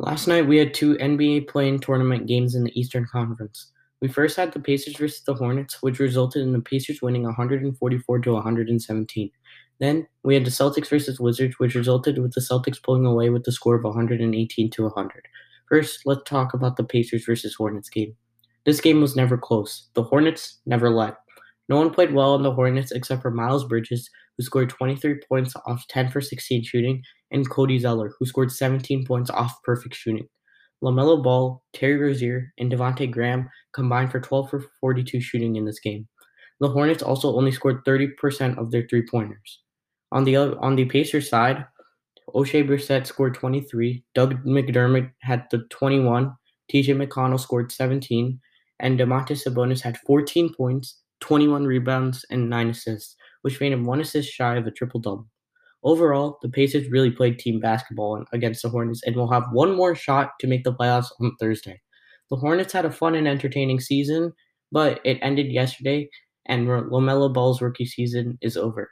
Last night we had two NBA play-in tournament games in the Eastern Conference. We first had the Pacers versus the Hornets, which resulted in the Pacers winning 144 to 117. Then we had the Celtics versus Wizards, which resulted with the Celtics pulling away with the score of 118 to 100. First, let's talk about the Pacers versus Hornets game. This game was never close. The Hornets never led. No one played well on the Hornets except for Miles Bridges, who scored 23 points off 10 for 16 shooting, and Cody Zeller, who scored 17 points off perfect shooting. LaMelo Ball, Terry Rozier, and Devonte Graham combined for 12 for 42 shooting in this game. The Hornets also only scored 30% of their three-pointers. On the on the Pacers side, Oshae Brissett scored 23, Doug McDermott had the 21, TJ McConnell scored 17, and Domantas Sabonis had 14 points, 21 rebounds, and 9 assists, which made him one assist shy of a triple double. Overall, the Pacers really played team basketball against the Hornets and will have one more shot to make the playoffs on Thursday. The Hornets had a fun and entertaining season, but it ended yesterday, and LaMelo Ball's rookie season is over.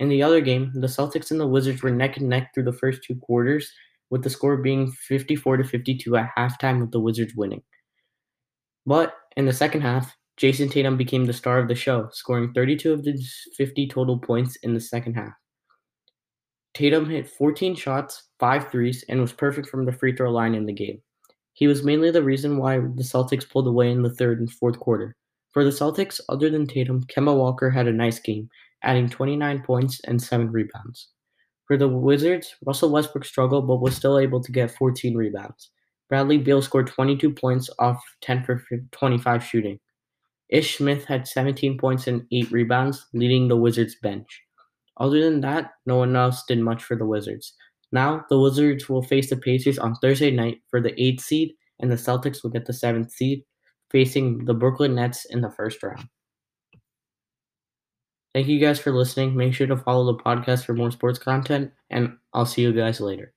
In the other game, the Celtics and the Wizards were neck and neck through the first two quarters, with the score being 54 to 52 at halftime, with the Wizards winning. But in the second half, Jayson Tatum became the star of the show, scoring 32 of the 50 total points in the second half. Tatum hit 14 shots, 5 threes, and was perfect from the free throw line in the game. He was mainly the reason why the Celtics pulled away in the third and fourth quarter. For the Celtics, other than Tatum, Kemba Walker had a nice game, adding 29 points and 7 rebounds. For the Wizards, Russell Westbrook struggled but was still able to get 14 rebounds. Bradley Beal scored 22 points off 10 for 25 shooting. Ish Smith had 17 points and 8 rebounds, leading the Wizards bench. Other than that, no one else did much for the Wizards. Now, the Wizards will face the Pacers on Thursday night for the 8th seed, and the Celtics will get the 7th seed, facing the Brooklyn Nets in the first round. Thank you guys for listening. Make sure to follow the podcast for more sports content, and I'll see you guys later.